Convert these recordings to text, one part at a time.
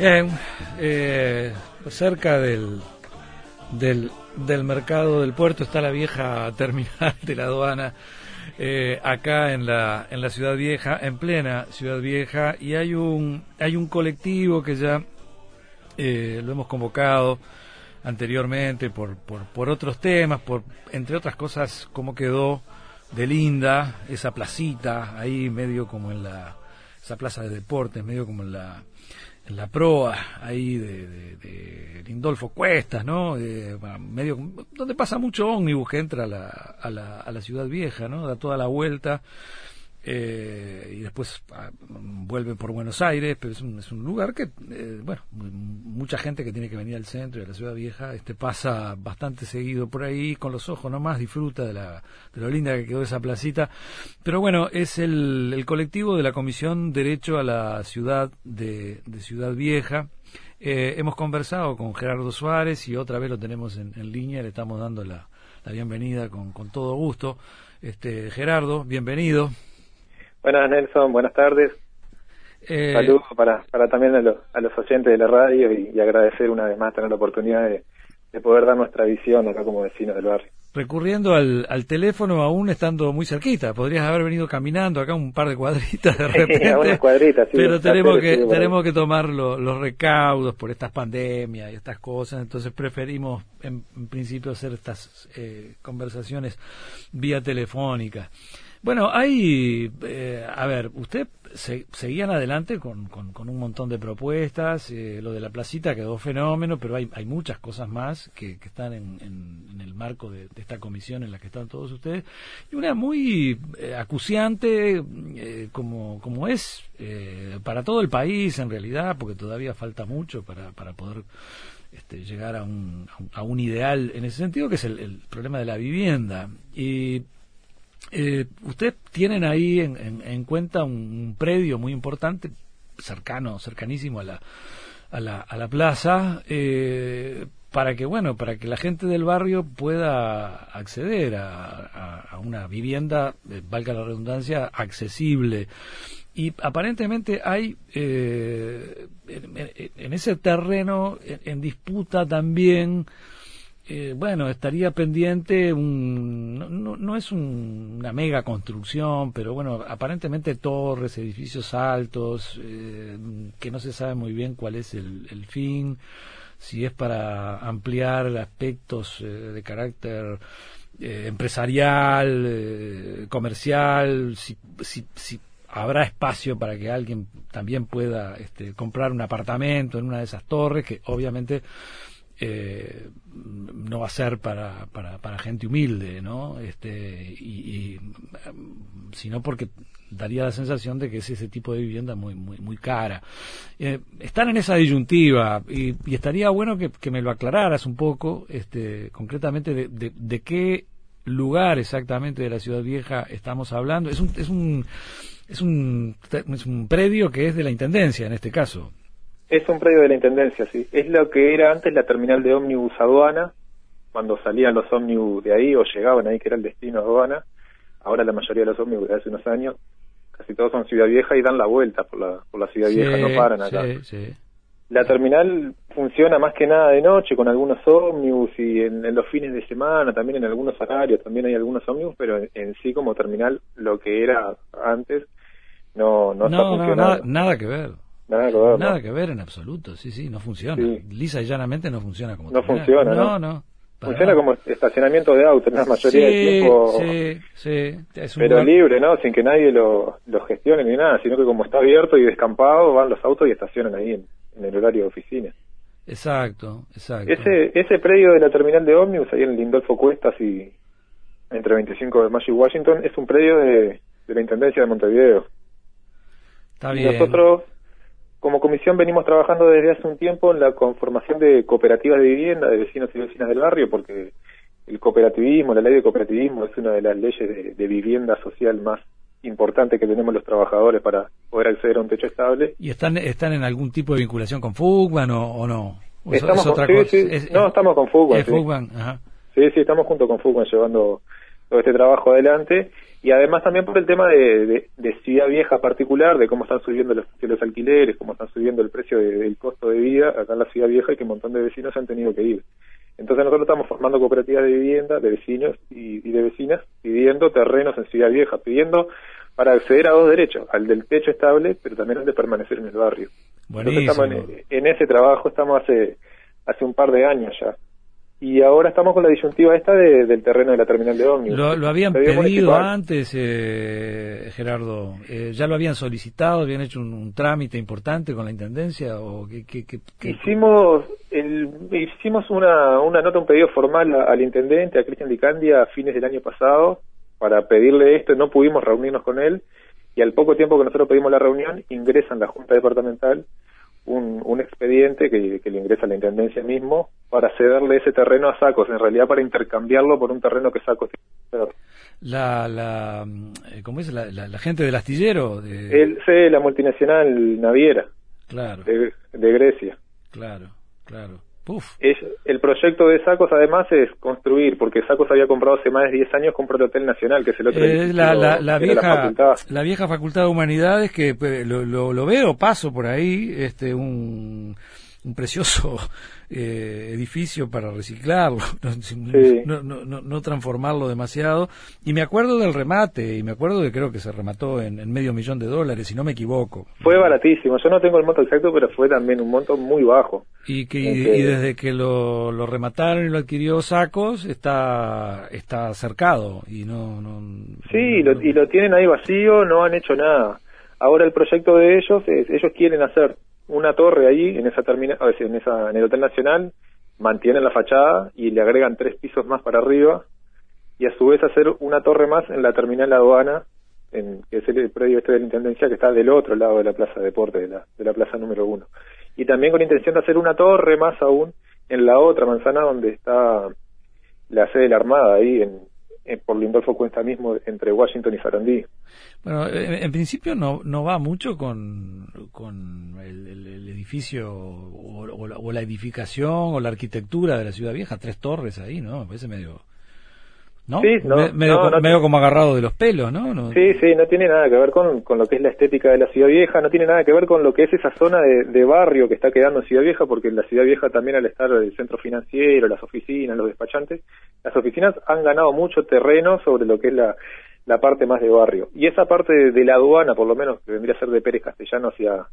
Bien, eh, cerca del, del, del mercado del puerto está la vieja terminal de la aduana. Eh, acá en la, en la ciudad vieja, en plena ciudad vieja, y hay un, hay un colectivo que ya eh, lo hemos convocado anteriormente por, por, por otros temas, por, entre otras cosas, cómo quedó de linda esa placita ahí medio como en la, esa plaza de deportes, medio como en la, la proa ahí de, Lindolfo Cuestas, ¿no? medio donde pasa mucho ómnibus que entra a la, a la, a la ciudad vieja, ¿no? Da toda la vuelta eh, y después ah, vuelve por Buenos Aires, pero es un, es un lugar que, eh, bueno, mucha gente que tiene que venir al centro y a la ciudad vieja, este pasa bastante seguido por ahí, con los ojos nomás, disfruta de, la, de lo linda que quedó esa placita. Pero bueno, es el, el colectivo de la Comisión Derecho a la Ciudad de, de Ciudad Vieja. Eh, hemos conversado con Gerardo Suárez y otra vez lo tenemos en, en línea, le estamos dando la, la bienvenida con, con todo gusto. Este, Gerardo, bienvenido. Buenas, Nelson, buenas tardes. Eh... Saludos para, para también a, los, a los oyentes de la radio y, y, agradecer una vez más tener la oportunidad de, de, poder dar nuestra visión acá como vecinos del barrio. Recurriendo al, al teléfono aún estando muy cerquita, podrías haber venido caminando acá un par de cuadritas de repente. cuadritas, sí, pero tenemos que, tenemos que tomar lo, los recaudos por estas pandemias y estas cosas, entonces preferimos en, en principio hacer estas eh, conversaciones vía telefónica. Bueno, hay, eh, a ver, usted se, seguían adelante con, con, un montón de propuestas, eh, lo de la placita quedó fenómeno, pero hay, hay muchas cosas más que, que están en, en, el marco de, esta comisión en la que están todos ustedes, y una muy eh, acuciante, eh, como, como es para todo el país en realidad, porque todavía falta mucho para, para poder este, llegar a un, a un ideal en ese sentido, que es el problema de la vivienda. Y eh, Ustedes tienen ahí en, en, en cuenta un, predio muy importante, cercano, cercanísimo a la, a la, a la plaza, eh, para que, bueno, para que la gente del barrio pueda acceder a, a, una vivienda, eh, valga la redundancia, accesible. Y aparentemente hay eh, en, en, ese terreno en, disputa también eh, bueno, estaría pendiente un, no, es un, una mega construcción, pero bueno, aparentemente torres, edificios altos, eh, que no se sabe muy bien cuál es el, el fin, si es para ampliar aspectos eh, de carácter eh, empresarial, eh, comercial, si, si, si habrá espacio para que alguien también pueda este, comprar un apartamento en una de esas torres, que obviamente eh, no va a ser para, para, para gente humilde, ¿no? Este, y, y, sino porque daría la sensación de que es ese tipo de vivienda muy muy muy cara. Eh, están en esa disyuntiva y, y estaría bueno que, que, me lo aclararas un poco, este, concretamente de, de, de, qué lugar exactamente de la ciudad vieja estamos hablando. Es un, es un es un es un predio que es de la intendencia en este caso. Es un predio de la Intendencia, sí. Es lo que era antes la terminal de ómnibus aduana, cuando salían los ómnibus de ahí o llegaban ahí, que era el destino aduana. Ahora la mayoría de los ómnibus de hace unos años, casi todos son Ciudad Vieja y dan la vuelta por la, por la Ciudad sí, Vieja, no paran acá. Sí, sí. La terminal funciona más que nada de noche con algunos ómnibus y en, en, los fines de semana, también en algunos horarios, también hay algunos ómnibus, pero en, en sí como terminal lo que era antes no, no, no está funcionando. Nada que ver. Nada que ver, Nada ¿no? que ver en absoluto, sí, sí, no funciona. Sí. Lisa y llanamente no funciona como No funciona, ¿no? No, no. Funciona nada. como estacionamiento de autos en la mayoría sí, del tiempo. Sí, sí. Es pero lugar... libre, ¿no? Sin que nadie lo, lo gestione ni nada, sino que como está abierto y descampado, van los autos y estacionan ahí en, en el horario de oficina. Exacto, exacto. Ese, ese predio de la terminal de ómnibus, ahí en Lindolfo Cuestas y entre 25 de mayo y Washington, es un predio de, de la Intendencia de Montevideo. Está bien. Y nosotros como comisión venimos trabajando desde hace un tiempo en la conformación de cooperativas de vivienda de vecinos y vecinas del barrio, porque el cooperativismo, la ley de cooperativismo es una de las leyes de, de vivienda social más importante que tenemos los trabajadores para poder acceder a un techo estable. ¿Y están están en algún tipo de vinculación con Fugban o, o no? ¿O estamos es con, sí, sí. Es, no, estamos con Fugban. Sí. Fugban, ajá. Sí, sí, estamos junto con Fugban llevando todo este trabajo adelante y además también por el tema de, de, ciudad vieja particular, de cómo están subiendo los, los alquileres, cómo están subiendo el precio del costo de vida acá en la ciudad vieja y que un montón de vecinos han tenido que ir. Entonces nosotros estamos formando cooperativas de vivienda, de vecinos y, de vecinas, pidiendo terrenos en ciudad vieja, pidiendo para acceder a dos derechos, al del techo estable, pero también al de permanecer en el barrio. Buenísimo. Estamos en, ese trabajo estamos hace, hace un par de años ya y ahora estamos con la disyuntiva esta del terreno de la terminal de ómnibus. ¿Lo, habían pedido antes, eh, Gerardo? Eh, ¿Ya lo habían solicitado? ¿Habían hecho un, trámite importante con la Intendencia? o qué, Hicimos el, hicimos una, una nota, un pedido formal al Intendente, a Cristian Dicandia, a fines del año pasado, para pedirle esto. No pudimos reunirnos con él y al poco tiempo que nosotros pedimos la reunión, ingresa en la Junta Departamental un, un expediente que, que, le ingresa a la Intendencia mismo para cederle ese terreno a Sacos, en realidad para intercambiarlo por un terreno que Sacos tiene la, la, eh, ¿cómo es? La, la, gente del astillero. De... El, sí, la multinacional naviera. Claro. De, de Grecia. Claro, claro el proyecto de Sacos además es construir, porque Sacos había comprado hace más de 10 años, compró el Hotel Nacional, que es el otro. Eh, la, la, vieja, la, vieja facultad de humanidades que pues, lo, lo, lo, veo, paso por ahí, este un un precioso eh, edificio para reciclarlo, no, no, no, no, transformarlo demasiado. Y me acuerdo del remate, y me acuerdo de creo que se remató en, medio millón de dólares, si no me equivoco. Fue baratísimo, yo no tengo el monto exacto, pero fue también un monto muy bajo. Y, que, y, desde que lo, lo, remataron y lo adquirió Sacos, está, está cercado. y no, no Sí, y lo tienen ahí vacío, no han hecho nada. Ahora el proyecto de ellos es, ellos quieren hacer una torre ahí en esa terminal, en esa en el Hotel Nacional, mantienen la fachada y le agregan tres pisos más para arriba y a su vez hacer una torre más en la terminal aduana, en, que es el predio este de la Intendencia que está del otro lado de la Plaza de Deporte, de la, de la Plaza número uno. Y también con intención de hacer una torre más aún en la otra manzana donde está la sede de la Armada, ahí en, por Lindolfo Cuesta mismo entre Washington y Sarandí. Bueno, en, principio no, no va mucho con, con el, edificio o, la, edificación o la arquitectura de la ciudad vieja, tres torres ahí, ¿no? Me parece medio... ¿no? Sí, medio, como agarrado de los pelos, ¿no? Sí, sí, no tiene nada que ver con, con, lo que es la estética de la Ciudad Vieja, no tiene nada que ver con lo que es esa zona de, de, barrio que está quedando en Ciudad Vieja, porque en la Ciudad Vieja también al estar el centro financiero, las oficinas, los despachantes, las oficinas han ganado mucho terreno sobre lo que es la, la parte más de barrio. Y esa parte de, la aduana, por lo menos, que vendría a ser de Pérez Castellano hacia,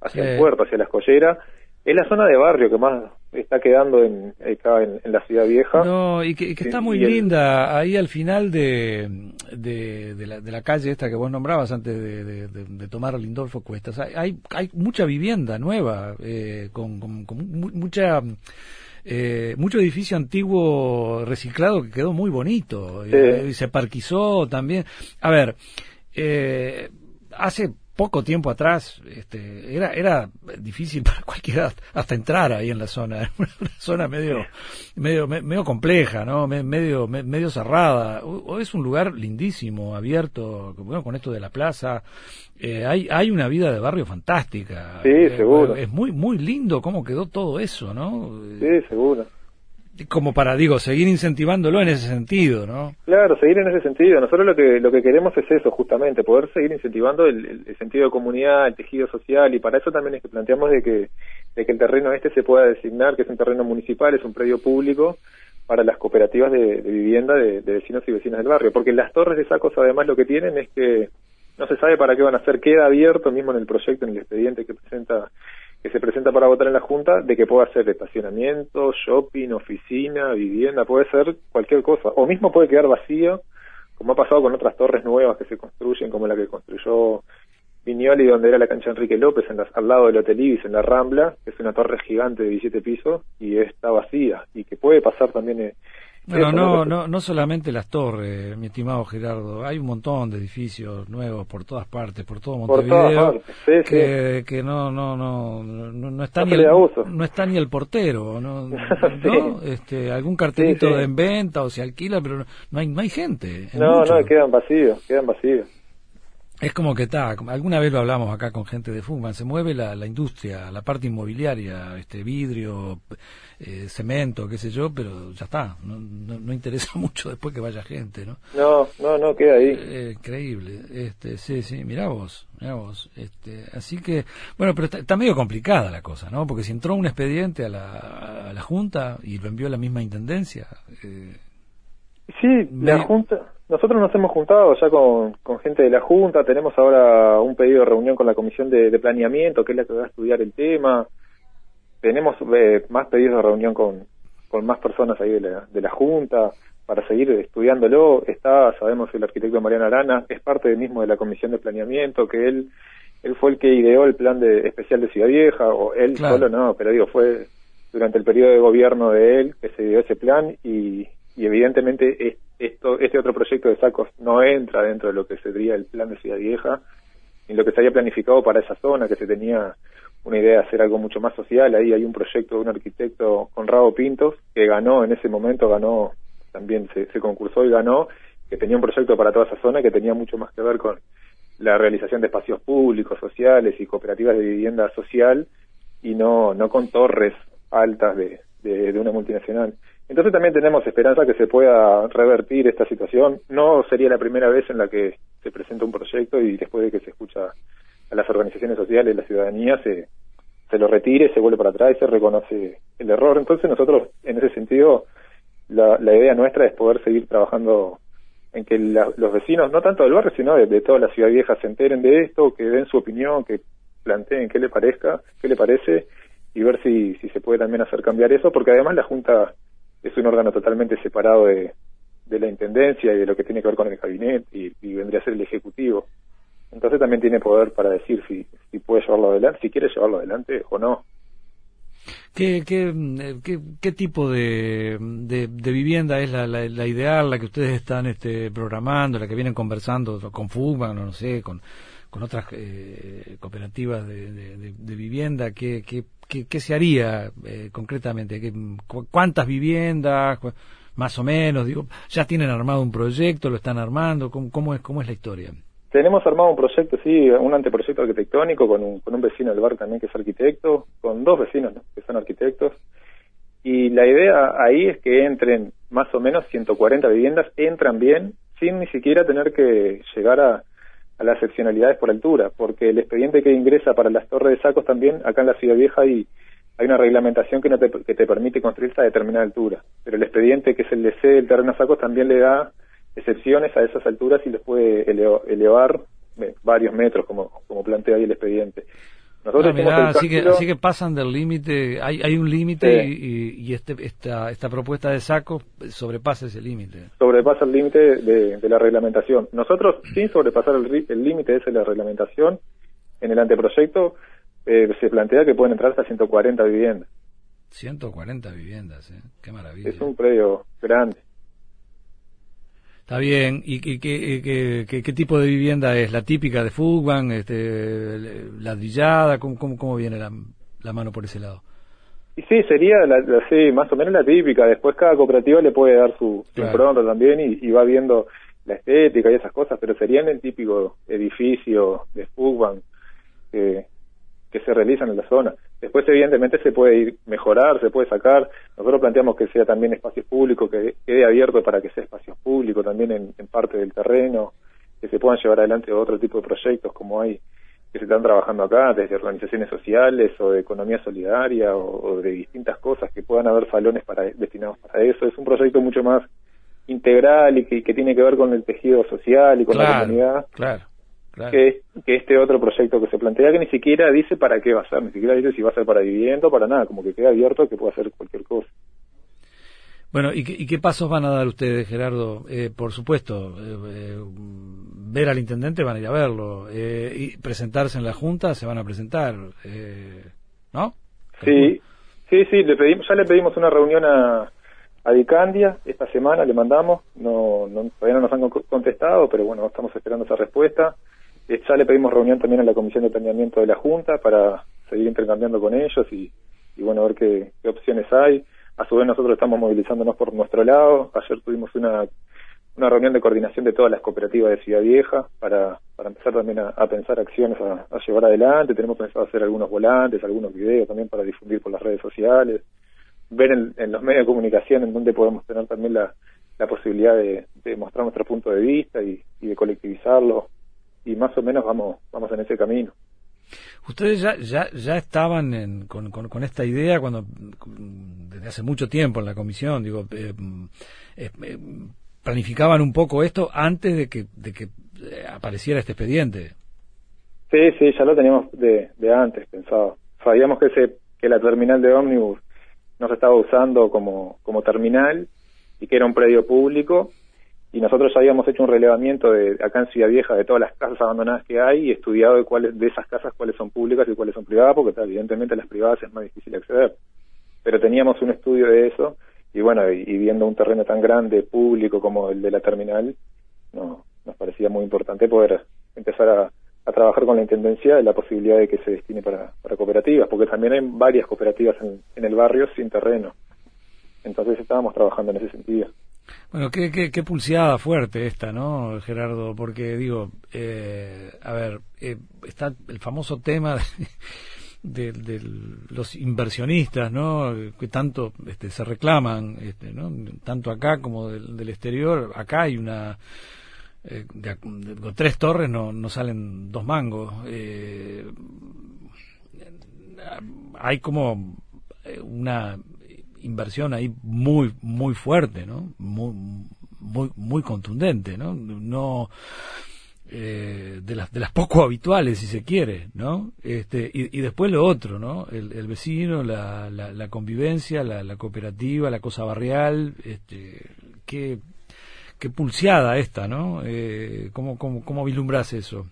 hacia el puerto, hacia la escollera, es la zona de barrio que más está quedando en, acá en, la ciudad vieja. No, y que, está muy linda, ahí al final de, de, la, de, la, calle esta que vos nombrabas antes de, de tomar Lindolfo Cuestas, hay, hay mucha vivienda nueva, eh, con, con, mucha... Eh, mucho edificio antiguo reciclado que quedó muy bonito eh, y se parquizó también. A ver, eh, hace poco tiempo atrás este, era era difícil para cualquiera hasta entrar ahí en la zona una zona medio medio medio compleja no medio medio cerrada. O, es un lugar lindísimo abierto bueno, con esto de la plaza. Eh, hay hay una vida de barrio fantástica. Sí seguro. es muy muy lindo cómo quedó todo eso no sí seguro como para, digo, seguir incentivándolo en ese sentido, ¿no? Claro, seguir en ese sentido. Nosotros lo que lo que queremos es eso, justamente, poder seguir incentivando el, sentido de comunidad, el tejido social, y para eso también es que planteamos de que, de que el terreno este se pueda designar, que es un terreno municipal, es un predio público, para las cooperativas de, vivienda de, de, vecinos y vecinas del barrio. Porque las torres de Sacos, además, lo que tienen es que no se sabe para qué van a ser, queda abierto mismo en el proyecto, en el expediente que presenta que se presenta para votar en la Junta de que pueda ser estacionamiento, shopping, oficina, vivienda, puede ser cualquier cosa, o mismo puede quedar vacío, como ha pasado con otras torres nuevas que se construyen, como la que construyó Viñoli, donde era la cancha Enrique López, en al lado del Hotel Ibis, en la Rambla, que es una torre gigante de 17 pisos, y está vacía, y que puede pasar también... Eh, bueno, no, no, no solamente las torres, mi estimado Gerardo, hay un montón de edificios nuevos por todas partes, por todo Montevideo, que, que no, no, no, no, está ni el, no está ni el portero, ¿no? este, algún cartelito en venta o se alquila, pero no hay, no hay gente. No, no, quedan vacíos, quedan vacíos. Es como que está, alguna vez lo hablamos acá con gente de Fugman, se mueve la, la industria, la parte inmobiliaria, este vidrio, eh, cemento, qué sé yo, pero ya está, no, no, interesa mucho después que vaya gente, ¿no? No, no, no, queda ahí. Eh, increíble, este, sí, sí, mirá vos, mirá vos, este, así que, bueno, pero está, medio complicada la cosa, ¿no? Porque si entró un expediente a la, a la Junta y lo envió la misma Intendencia... Eh, sí, la Junta nosotros nos hemos juntado ya con, gente de la Junta, tenemos ahora un pedido de reunión con la Comisión de, Planeamiento, que es la que va a estudiar el tema. Tenemos eh, más pedidos de reunión con, con más personas ahí de la, de la Junta para seguir estudiándolo. Está, sabemos, el arquitecto Mariano Arana, es parte del mismo de la Comisión de Planeamiento, que él él fue el que ideó el plan de especial de Ciudad Vieja, o él solo no, pero digo, fue durante el periodo de gobierno de él que se dio ese plan y, y evidentemente esto, este otro proyecto de sacos no entra dentro de lo que sería el plan de Ciudad Vieja, ni lo que se había planificado para esa zona, que se tenía una idea de hacer algo mucho más social. Ahí hay un proyecto de un arquitecto, Conrado Pintos, que ganó en ese momento, ganó, también se, se concursó y ganó, que tenía un proyecto para toda esa zona que tenía mucho más que ver con la realización de espacios públicos, sociales y cooperativas de vivienda social y no, no con torres altas de, de una multinacional. Entonces también tenemos esperanza que se pueda revertir esta situación. No sería la primera vez en la que se presenta un proyecto y después de que se escucha a las organizaciones sociales, la ciudadanía, se, se lo retire, se vuelve para atrás y se reconoce el error. Entonces nosotros, en ese sentido, la, la idea nuestra es poder seguir trabajando en que los vecinos, no tanto del barrio, sino de, toda la ciudad vieja, se enteren de esto, que den su opinión, que planteen qué le parezca, qué le parece, y ver si, si se puede también hacer cambiar eso, porque además la Junta es un órgano totalmente separado de, la intendencia y de lo que tiene que ver con el gabinete y, vendría a ser el ejecutivo. Entonces también tiene poder para decir si, si puede llevarlo adelante, si quiere llevarlo adelante o no. ¿Qué, qué, qué, tipo de, de, vivienda es la, ideal, la que ustedes están este, programando, la que vienen conversando con FUGMA, no, sé, con, con otras eh, cooperativas de, de, vivienda? ¿Qué, qué, qué, se haría eh, concretamente? ¿Qué, ¿Cuántas viviendas? Más o menos, digo, ¿ya tienen armado un proyecto? ¿Lo están armando? ¿Cómo, cómo es, cómo es la historia? Tenemos armado un proyecto, sí, un anteproyecto arquitectónico con un, con un vecino del bar también que es arquitecto, con dos vecinos que son arquitectos. Y la idea ahí es que entren más o menos 140 viviendas, entran bien, sin ni siquiera tener que llegar a, a las excepcionalidades por altura, porque el expediente que ingresa para las torres de sacos también, acá en la Ciudad Vieja hay, hay una reglamentación que, no te, que te permite construir a determinada altura, pero el expediente que es el de C del terreno a sacos también le da excepciones a esas alturas y les puede elevar eh, varios metros, como, como plantea ahí el expediente. Nosotros ah, así, que, así que pasan del límite, hay, hay un límite y, y, este, esta, esta propuesta de saco sobrepasa ese límite. Sobrepasa el límite de, la reglamentación. Nosotros, sin sobrepasar el límite ese de la reglamentación, en el anteproyecto eh, se plantea que pueden entrar hasta 140 viviendas. 140 viviendas, ¿eh? qué maravilla. Es un predio grande. Está bien. ¿Y qué, qué, tipo de vivienda es? ¿La típica de Fugban? Este, ¿Ladrillada? ¿Cómo, cómo, cómo viene la, la, mano por ese lado? Y sí, sería la, sí, más o menos la típica. Después cada cooperativa le puede dar su, impronta también y, va viendo la estética y esas cosas, pero serían el típico edificio de Fugban que, que se realizan en la zona. Después, evidentemente, se puede ir mejorar, se puede sacar. Nosotros planteamos que sea también espacio público, que quede abierto para que sea espacio público también en, parte del terreno, que se puedan llevar adelante otro tipo de proyectos como hay que se están trabajando acá, desde organizaciones sociales o de economía solidaria o, de distintas cosas, que puedan haber salones para, destinados para eso. Es un proyecto mucho más integral y que, tiene que ver con el tejido social y con la comunidad. Claro que, este otro proyecto que se plantea, que ni siquiera dice para qué va a ser, ni siquiera dice si va a ser para vivienda o para nada, como que queda abierto que pueda hacer cualquier cosa. Bueno, ¿y qué, pasos van a dar ustedes, Gerardo? Eh, por supuesto, eh, eh, ver al intendente van a ir a verlo, y presentarse en la Junta se van a presentar, ¿no? Sí, sí, sí, le pedimos, ya le pedimos una reunión a, a Dicandia esta semana, le mandamos, no, no, todavía no nos han contestado, pero bueno, estamos esperando esa respuesta. Eh, ya le pedimos reunión también a la Comisión de Planeamiento de la Junta para seguir intercambiando con ellos y, y bueno, ver qué, opciones hay. A su vez nosotros estamos movilizándonos por nuestro lado. Ayer tuvimos una una reunión de coordinación de todas las cooperativas de Ciudad Vieja para, para empezar también a, pensar acciones a, llevar adelante. Tenemos pensado hacer algunos volantes, algunos videos también para difundir por las redes sociales, ver en, los medios de comunicación en donde podemos tener también la, la posibilidad de, mostrar nuestro punto de vista y, de colectivizarlo y más o menos vamos, vamos en ese camino. Ustedes ya, ya, ya estaban con, con, esta idea cuando desde hace mucho tiempo en la comisión, digo, eh, eh, eh, planificaban un poco esto antes de que, de que apareciera este expediente. Sí, sí, ya lo teníamos de, de antes pensado. Sabíamos que, ese, que la terminal de ómnibus no se estaba usando como, como terminal y que era un predio público y nosotros ya habíamos hecho un relevamiento de acá en Ciudad Vieja de todas las casas abandonadas que hay y estudiado de cuáles de esas casas cuáles son públicas y cuáles son privadas porque evidentemente las privadas es más difícil acceder pero teníamos un estudio de eso y bueno, y, viendo un terreno tan grande, público como el de la terminal, no, nos parecía muy importante poder empezar a, trabajar con la Intendencia de la posibilidad de que se destine para, cooperativas, porque también hay varias cooperativas en, el barrio sin terreno. Entonces estábamos trabajando en ese sentido. Bueno, qué, qué, pulseada fuerte esta, ¿no, Gerardo? Porque digo, eh, a ver, eh, está el famoso tema de, los inversionistas, ¿no? Que tanto este, se reclaman, este, ¿no? Tanto acá como del, exterior. Acá hay una eh, con tres torres no, no salen dos mangos. Eh, hay como eh, una inversión ahí muy muy fuerte, ¿no? Muy muy muy contundente, ¿no? No eh, de las de las poco habituales si se quiere no este y, después lo otro no el, vecino la, la, convivencia la, cooperativa la cosa barrial este qué qué pulseada esta no eh, cómo, cómo cómo vislumbras eso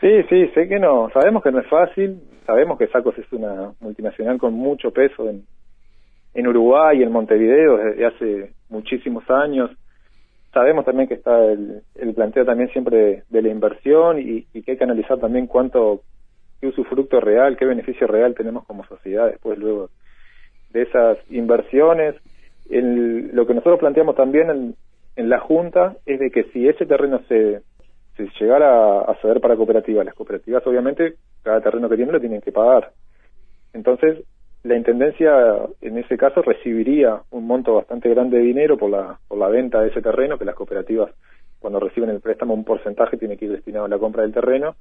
sí sí sé que no. Sabemos que no es fácil. Sabemos que Sacos es una multinacional con mucho peso en en Uruguay y en Montevideo desde hace muchísimos años sabemos también que está el, planteo también siempre de, la inversión y, que hay que analizar también cuánto, qué usufructo real, qué beneficio real tenemos como sociedad después luego de esas inversiones. El, lo que nosotros planteamos también en, en la Junta es de que si ese terreno se, se llegara a ceder para cooperativas, las cooperativas obviamente cada terreno que tienen lo tienen que pagar. Entonces, la Intendencia en ese caso recibiría un monto bastante grande de dinero por la, por la venta de ese terreno, que las cooperativas cuando reciben el préstamo un porcentaje tiene que ir destinado a la compra del terreno.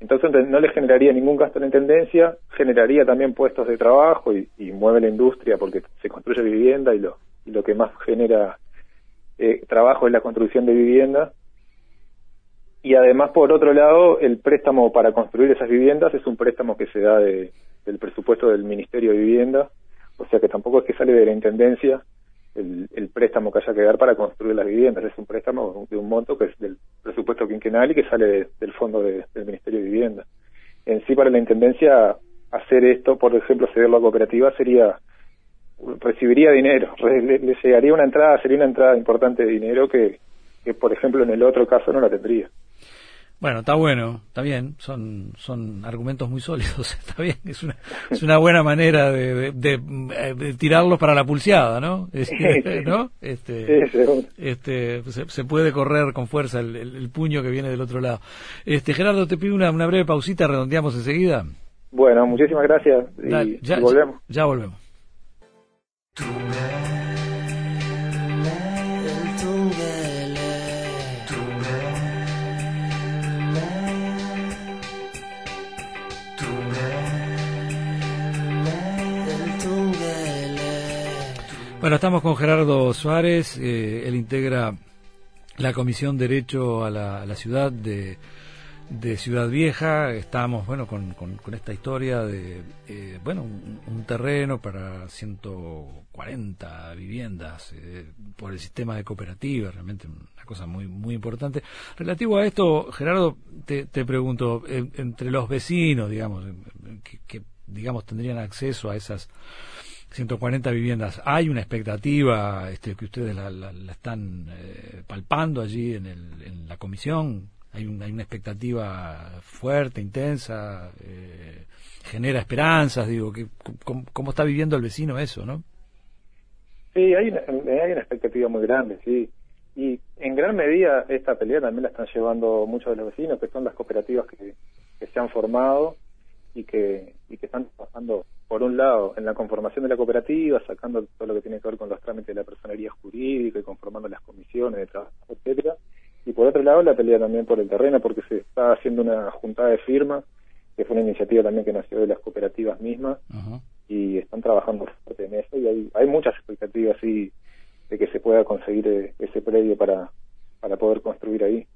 Entonces no le generaría ningún gasto a la Intendencia, generaría también puestos de trabajo y, mueve la industria porque se construye vivienda y lo, que más genera eh, trabajo es la construcción de vivienda. Y además, por otro lado, el préstamo para construir esas viviendas es un préstamo que se da de, del presupuesto del Ministerio de Vivienda, o sea que tampoco es que sale de la Intendencia el, préstamo que haya que dar para construir las viviendas, es un préstamo de un monto que es del presupuesto quinquenal y que sale del fondo del Ministerio de Vivienda. En sí, para la Intendencia, hacer esto, por ejemplo, cederlo a cooperativa, sería recibiría dinero, le, le, llegaría una entrada, sería una entrada importante de dinero que, por ejemplo, en el otro caso no la tendría. Bueno, está bueno, está bien, son, son argumentos muy sólidos, está bien, es una, es una buena manera de, de, tirarlos para la pulseada, ¿no? Este, ¿no? Este, este, se, puede correr con fuerza el, puño que viene del otro lado. Este, Gerardo, te pido una, una breve pausita, redondeamos enseguida. Bueno, muchísimas gracias y, ya, volvemos. ya volvemos. Bueno, estamos con Gerardo Suárez, eh, él integra la Comisión Derecho a la, Ciudad de, Ciudad Vieja. Estamos, bueno, con, esta historia de, eh, bueno, un, terreno para 140 viviendas eh, por el sistema de cooperativas, realmente una cosa muy muy importante. Relativo a esto, Gerardo, te, pregunto, entre los vecinos, digamos, que digamos tendrían acceso a esas 140 viviendas. ¿Hay una expectativa este, que ustedes la, están eh, palpando allí en, el, en, la comisión? ¿Hay, una expectativa fuerte, intensa? Eh, ¿Genera esperanzas? Digo, que, ¿cómo, está viviendo el vecino eso, no? Sí, hay una, hay una expectativa muy grande, sí. Y en gran medida esta pelea también la están llevando muchos de los vecinos, que son las cooperativas que se han formado y que, y que están trabajando, por un lado, en la conformación de la cooperativa, sacando todo lo que tiene que ver con los trámites de la personería jurídica y conformando las comisiones de trabajo, etcétera y por otro lado la pelea también por el terreno porque se está haciendo una juntada de firmas que fue una iniciativa también que nació de las cooperativas mismas y están trabajando fuerte en eso y hay, hay muchas expectativas sí de que se pueda conseguir eh, ese predio para, para poder construir ahí.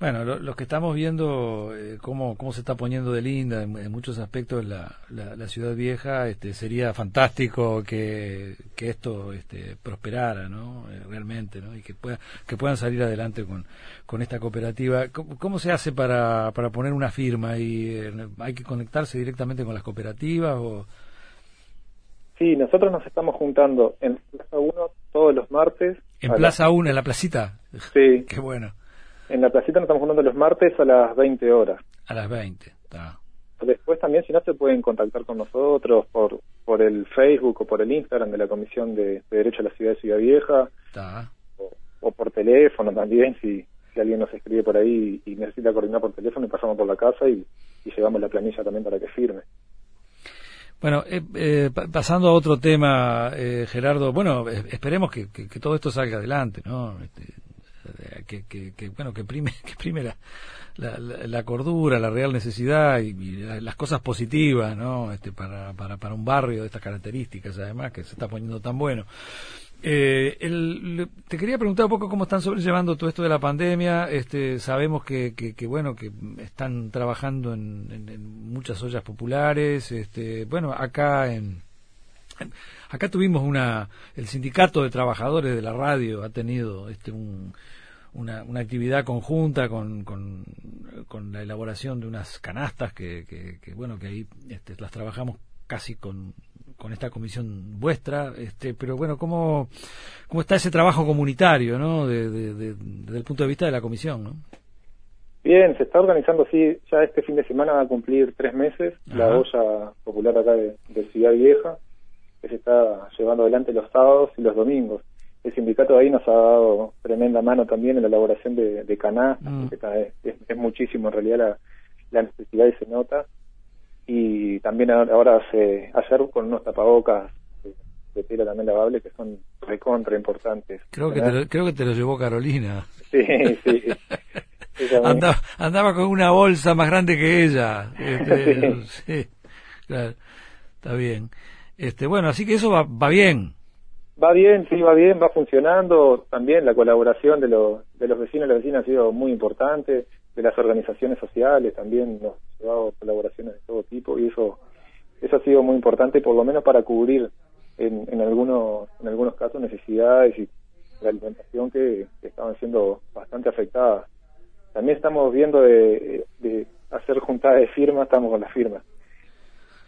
Bueno, lo, que estamos viendo, eh, cómo, cómo se está poniendo de linda en, muchos aspectos la, la, ciudad vieja, este, sería fantástico que, que esto este, prosperara, ¿no? Eh, realmente, ¿no? Y que, pueda, que puedan salir adelante con, con esta cooperativa. ¿Cómo, se hace para, para poner una firma? y eh, ¿Hay que conectarse directamente con las cooperativas o...? Sí, nosotros nos estamos juntando en Plaza 1 todos los martes. ¿En Plaza 1, en la placita? Sí. Qué bueno. En la placita nos estamos juntando los martes a las 20 horas. A las 20, está. Después también, si no, se pueden contactar con nosotros por por el Facebook o por el Instagram de la Comisión de, Derecho a la Ciudad de Ciudad Vieja. Está. O, por teléfono también, si, si alguien nos escribe por ahí y necesita coordinar por teléfono, y pasamos por la casa y, y llevamos la planilla también para que firme. Bueno, eh, eh, pasando a otro tema, eh, Gerardo, bueno, esperemos que, que, todo esto salga adelante, ¿no? Este, que, que, bueno que prime que prime la, la, cordura la real necesidad y, las cosas positivas no este para, para para un barrio de estas características además que se está poniendo tan bueno eh, el, te quería preguntar un poco cómo están sobrellevando todo esto de la pandemia. Este, sabemos que, que, bueno que están trabajando en, en, muchas ollas populares. Este, bueno, acá en acá tuvimos una el sindicato de trabajadores de la radio ha tenido este un una, una actividad conjunta con, con, la elaboración de unas canastas que, que, bueno que ahí este, las trabajamos casi con, con esta comisión vuestra este pero bueno cómo cómo está ese trabajo comunitario no de, desde el punto de vista de la comisión no bien se está organizando sí ya este fin de semana va a cumplir tres meses la olla popular acá de, de Ciudad Vieja que se está llevando adelante los sábados y los domingos el sindicato ahí nos ha dado tremenda mano también en la elaboración de, de canastas, mm. es, muchísimo en realidad la, necesidad y se nota. Y también ahora se ayer con unos tapabocas de, tela también lavable que son recontra importantes. Creo que, te lo, creo que te lo llevó Carolina. Sí, sí. andaba, andaba con una bolsa más grande que ella. Este, sí. claro, está bien. Este, bueno, así que eso va, va bien. Va bien, sí, va bien, va funcionando. También la colaboración de, los de los vecinos y las vecinas ha sido muy importante, de las organizaciones sociales también nos ha llevado colaboraciones de todo tipo y eso eso ha sido muy importante, por lo menos para cubrir en, en algunos en algunos casos necesidades y la alimentación que, estaban siendo bastante afectadas. También estamos viendo de, de hacer juntadas de firmas, estamos con las firmas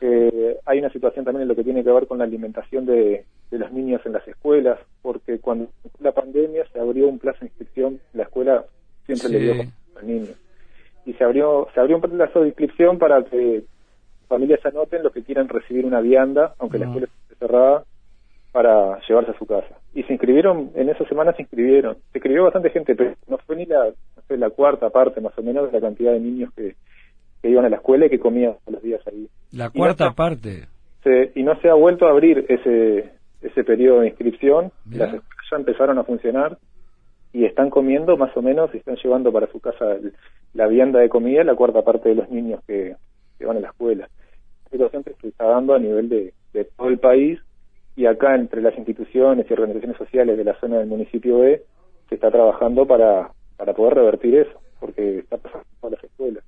eh, hay una situación también en lo que tiene que ver con la alimentación de, los niños en las escuelas, porque cuando la pandemia se abrió un plazo de inscripción, la escuela siempre le dio a los niños. Y se abrió, se abrió un plazo de inscripción para que familias anoten los que quieran recibir una vianda, aunque la escuela esté cerrada, para llevarse a su casa. Y se inscribieron, en esas semanas se inscribieron. Se inscribió bastante gente, pero no fue ni la, no fue la cuarta parte más o menos de la cantidad de niños que, que iban a la escuela y que comían todos los días ahí. La cuarta parte. y no se ha vuelto a abrir ese, ese periodo de inscripción. Las escuelas ya empezaron a funcionar y están comiendo más o menos y están llevando para su casa la vianda de comida la cuarta parte de los niños que, van a la escuela. Situación que se está dando a nivel de, de todo el país y acá entre las instituciones y organizaciones sociales de la zona del municipio B se está trabajando para, para poder revertir eso, porque está pasando a las escuelas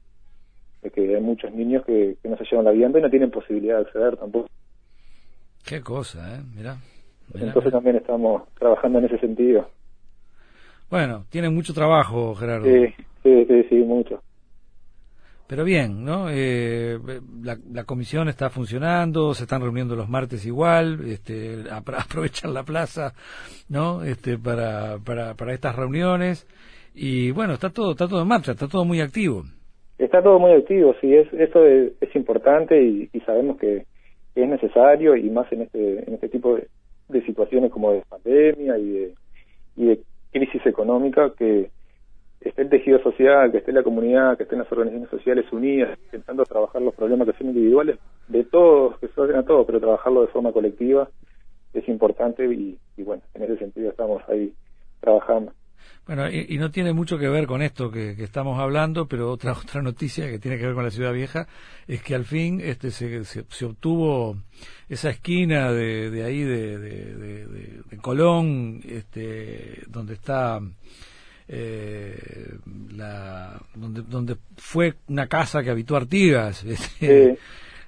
de que hay muchos niños que, no se llevan la vianda y no tienen posibilidad de acceder tampoco. Qué cosa, ¿eh? Mirá. Entonces también estamos trabajando en ese sentido. Bueno, tienen mucho trabajo, Gerardo. Sí, sí, sí, mucho. Pero bien, ¿no? Eh, la, la, comisión está funcionando, se están reuniendo los martes igual, este, aprovechan la plaza, ¿no? Este, para, para, para estas reuniones y bueno, está todo, está todo en marcha, está todo muy activo. Está todo muy activo, sí, es, eso es, importante y, sabemos que, es necesario y más en este, en este tipo de, situaciones como de pandemia y de, y de crisis económica, que esté el tejido social, que esté la comunidad, que estén las organizaciones sociales unidas, intentando trabajar los problemas que son individuales de todos, que se a todos, pero trabajarlo de forma colectiva es importante y, bueno, en ese sentido estamos ahí trabajando. Bueno, y, no tiene mucho que ver con esto que, estamos hablando, pero otra otra noticia que tiene que ver con la ciudad vieja es que al fin este se, se, obtuvo esa esquina de, de ahí de, de, Colón, este, donde está eh, la donde donde fue una casa que habitó Artigas. Este,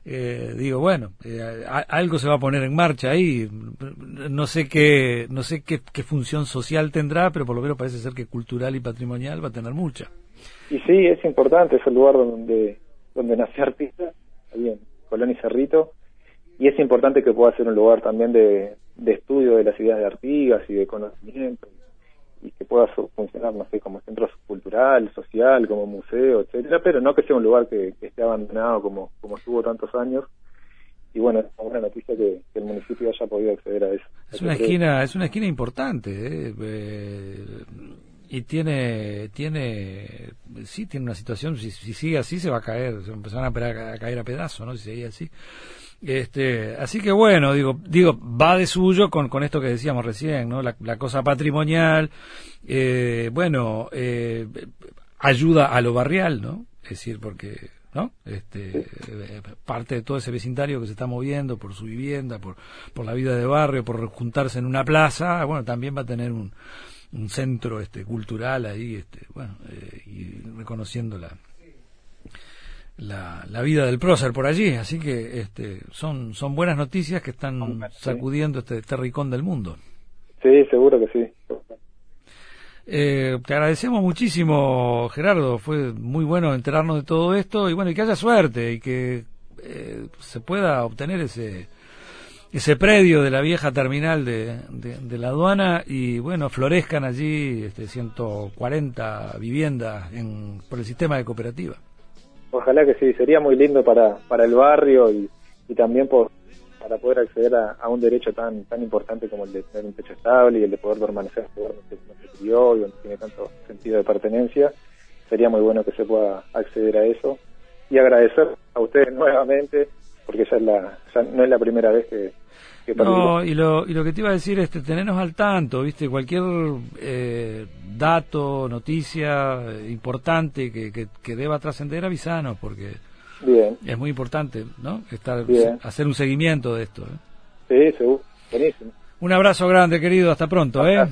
eh, digo bueno eh, algo se va a poner en marcha ahí. No sé qué no sé qué, función social tendrá pero por lo menos parece ser que cultural y patrimonial va a tener mucha. Y sí es importante es el lugar donde donde nació artista ahí Colón y Cerrito. Y es importante que pueda ser un lugar también de, de estudio de las ideas de Artigas y de conocimiento y que pueda funcionar, no sé, como centro cultural, social, como museo, etcétera, pero no que sea un lugar que, esté abandonado como, como estuvo tantos años. Y bueno, es una noticia que, el municipio haya podido acceder a eso. Es una esquina, es una esquina importante, ¿eh? Eh, y tiene, tiene, sí, tiene una situación, si, sigue así se va a caer, se a, a caer a pedazos, ¿no? Si sigue así. Este, así que bueno, digo, digo, va de suyo con, con esto que decíamos recién, ¿no? La, cosa patrimonial, eh, bueno, eh, ayuda a lo barrial, ¿no? Es decir, porque, ¿no? Este, parte de todo ese vecindario que se está moviendo por su vivienda, por, por la vida de barrio, por juntarse en una plaza, bueno, también va a tener un, un centro este cultural ahí, este, bueno, eh, y reconociendo la, la, la, vida del prócer por allí, así que este, son, son buenas noticias que están sacudiendo este terricón del mundo. Sí, seguro que sí. Eh, te agradecemos muchísimo, Gerardo. Fue muy bueno enterarnos de todo esto y bueno, y que haya suerte y que eh, se pueda obtener ese ese predio de la vieja terminal de, de, la aduana y bueno, florezcan allí este, 140 viviendas en, por el sistema de cooperativa. Ojalá que sí, sería muy lindo para, para el barrio y, y también por, para poder acceder a, un derecho tan tan importante como el de tener un techo estable y el de poder permanecer en lugar donde se crió y donde tiene tanto sentido de pertenencia. Sería muy bueno que se pueda acceder a eso y agradecer a ustedes nuevamente porque ya, es la, no es la primera vez que, no, y lo, y lo que te iba a decir es tenernos al tanto, ¿viste? Cualquier eh, dato, noticia eh, importante que, que, deba trascender, avisanos, porque es muy importante, ¿no? Estar, hacer un seguimiento de esto. ¿eh? Sí, seguro. Buenísimo. Un abrazo grande, querido. Hasta pronto, ¿eh?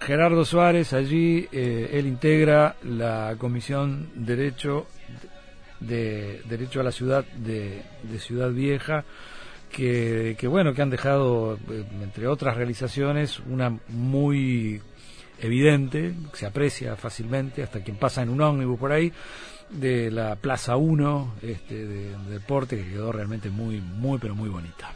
Gerardo Suárez, allí él integra la Comisión Derecho de Derecho a la Ciudad de, de Ciudad Vieja que, bueno, que han dejado, eh, entre otras realizaciones, una muy evidente, se aprecia fácilmente, hasta quien pasa en un ómnibus por ahí, de la Plaza 1 este, de, de deporte, que quedó realmente muy, muy, pero muy bonita.